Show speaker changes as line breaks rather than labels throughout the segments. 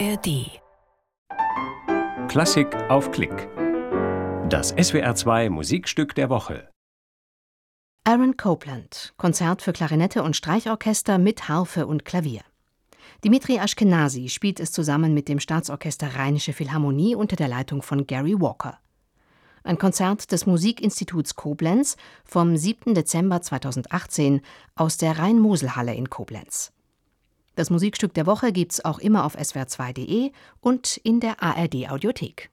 ARD.
Klassik auf Klick. Das SWR2 Musikstück der Woche.
Aaron Copland, Konzert für Klarinette und Streichorchester mit Harfe und Klavier. Dimitri Ashkenazi spielt es zusammen mit dem Staatsorchester Rheinische Philharmonie unter der Leitung von Gary Walker. Ein Konzert des Musikinstituts Koblenz vom 7. Dezember 2018 aus der Rhein-Mosel-Halle in Koblenz. Das Musikstück der Woche gibt's auch immer auf swr2.de und in der ARD Audiothek.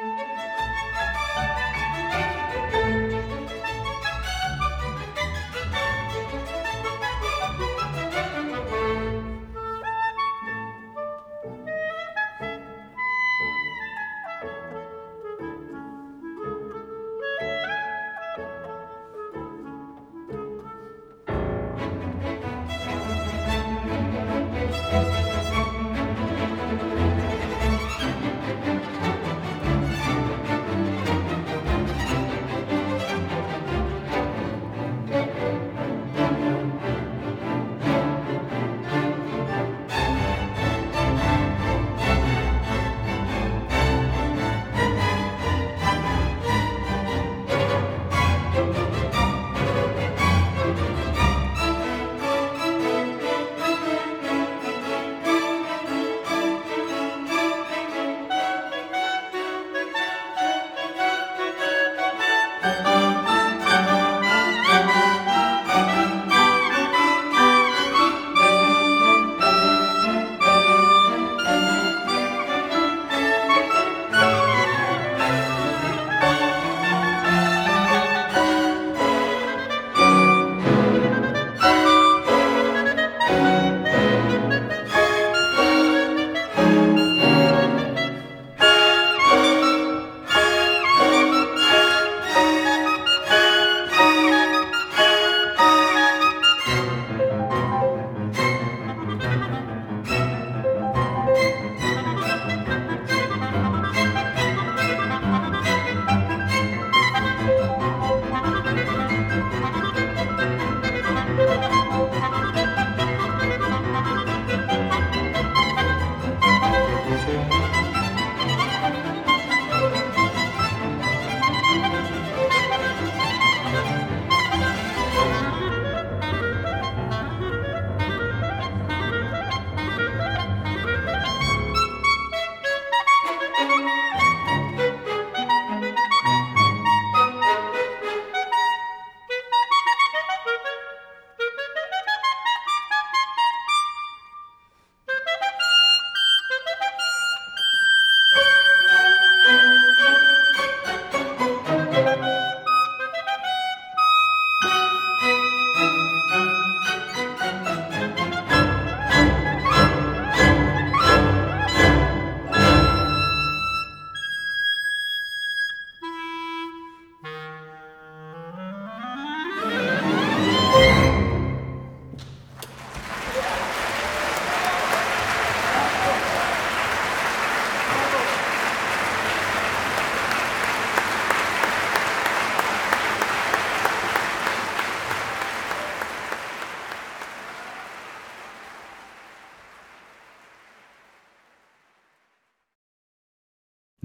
Música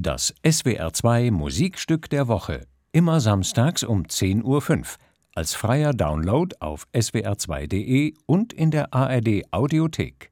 Das SWR2 Musikstück der Woche. Immer samstags um 10.05 Uhr. Als freier Download auf swr2.de und in der ARD Audiothek.